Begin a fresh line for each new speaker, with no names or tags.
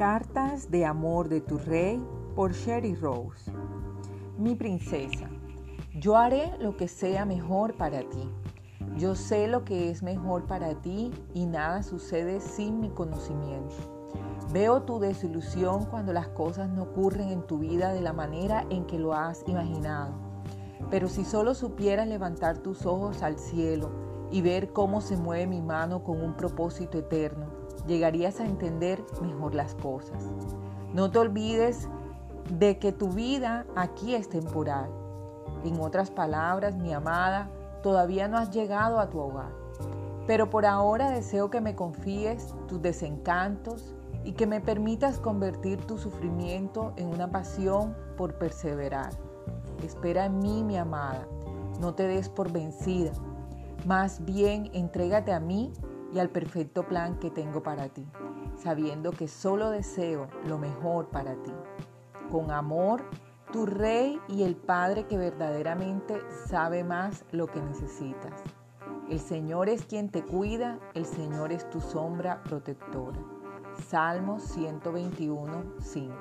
Cartas de amor de tu rey por Sherry Rose. Mi princesa, yo haré lo que sea mejor para ti. Yo sé lo que es mejor para ti y nada sucede sin mi conocimiento. Veo tu desilusión cuando las cosas no ocurren en tu vida de la manera en que lo has imaginado. Pero si solo supieras levantar tus ojos al cielo y ver cómo se mueve mi mano con un propósito eterno, llegarías a entender mejor las cosas. No te olvides de que tu vida aquí es temporal. En otras palabras, mi amada, todavía no has llegado a tu hogar. Pero por ahora deseo que me confíes tus desencantos y que me permitas convertir tu sufrimiento en una pasión por perseverar. Espera en mí, mi amada. No te des por vencida. Más bien, entrégate a mí y al perfecto plan que tengo para ti, sabiendo que solo deseo lo mejor para ti. Con amor, tu Rey y el Padre que verdaderamente sabe más lo que necesitas. El Señor es quien te cuida, el Señor es tu sombra protectora. Salmos 121, 5.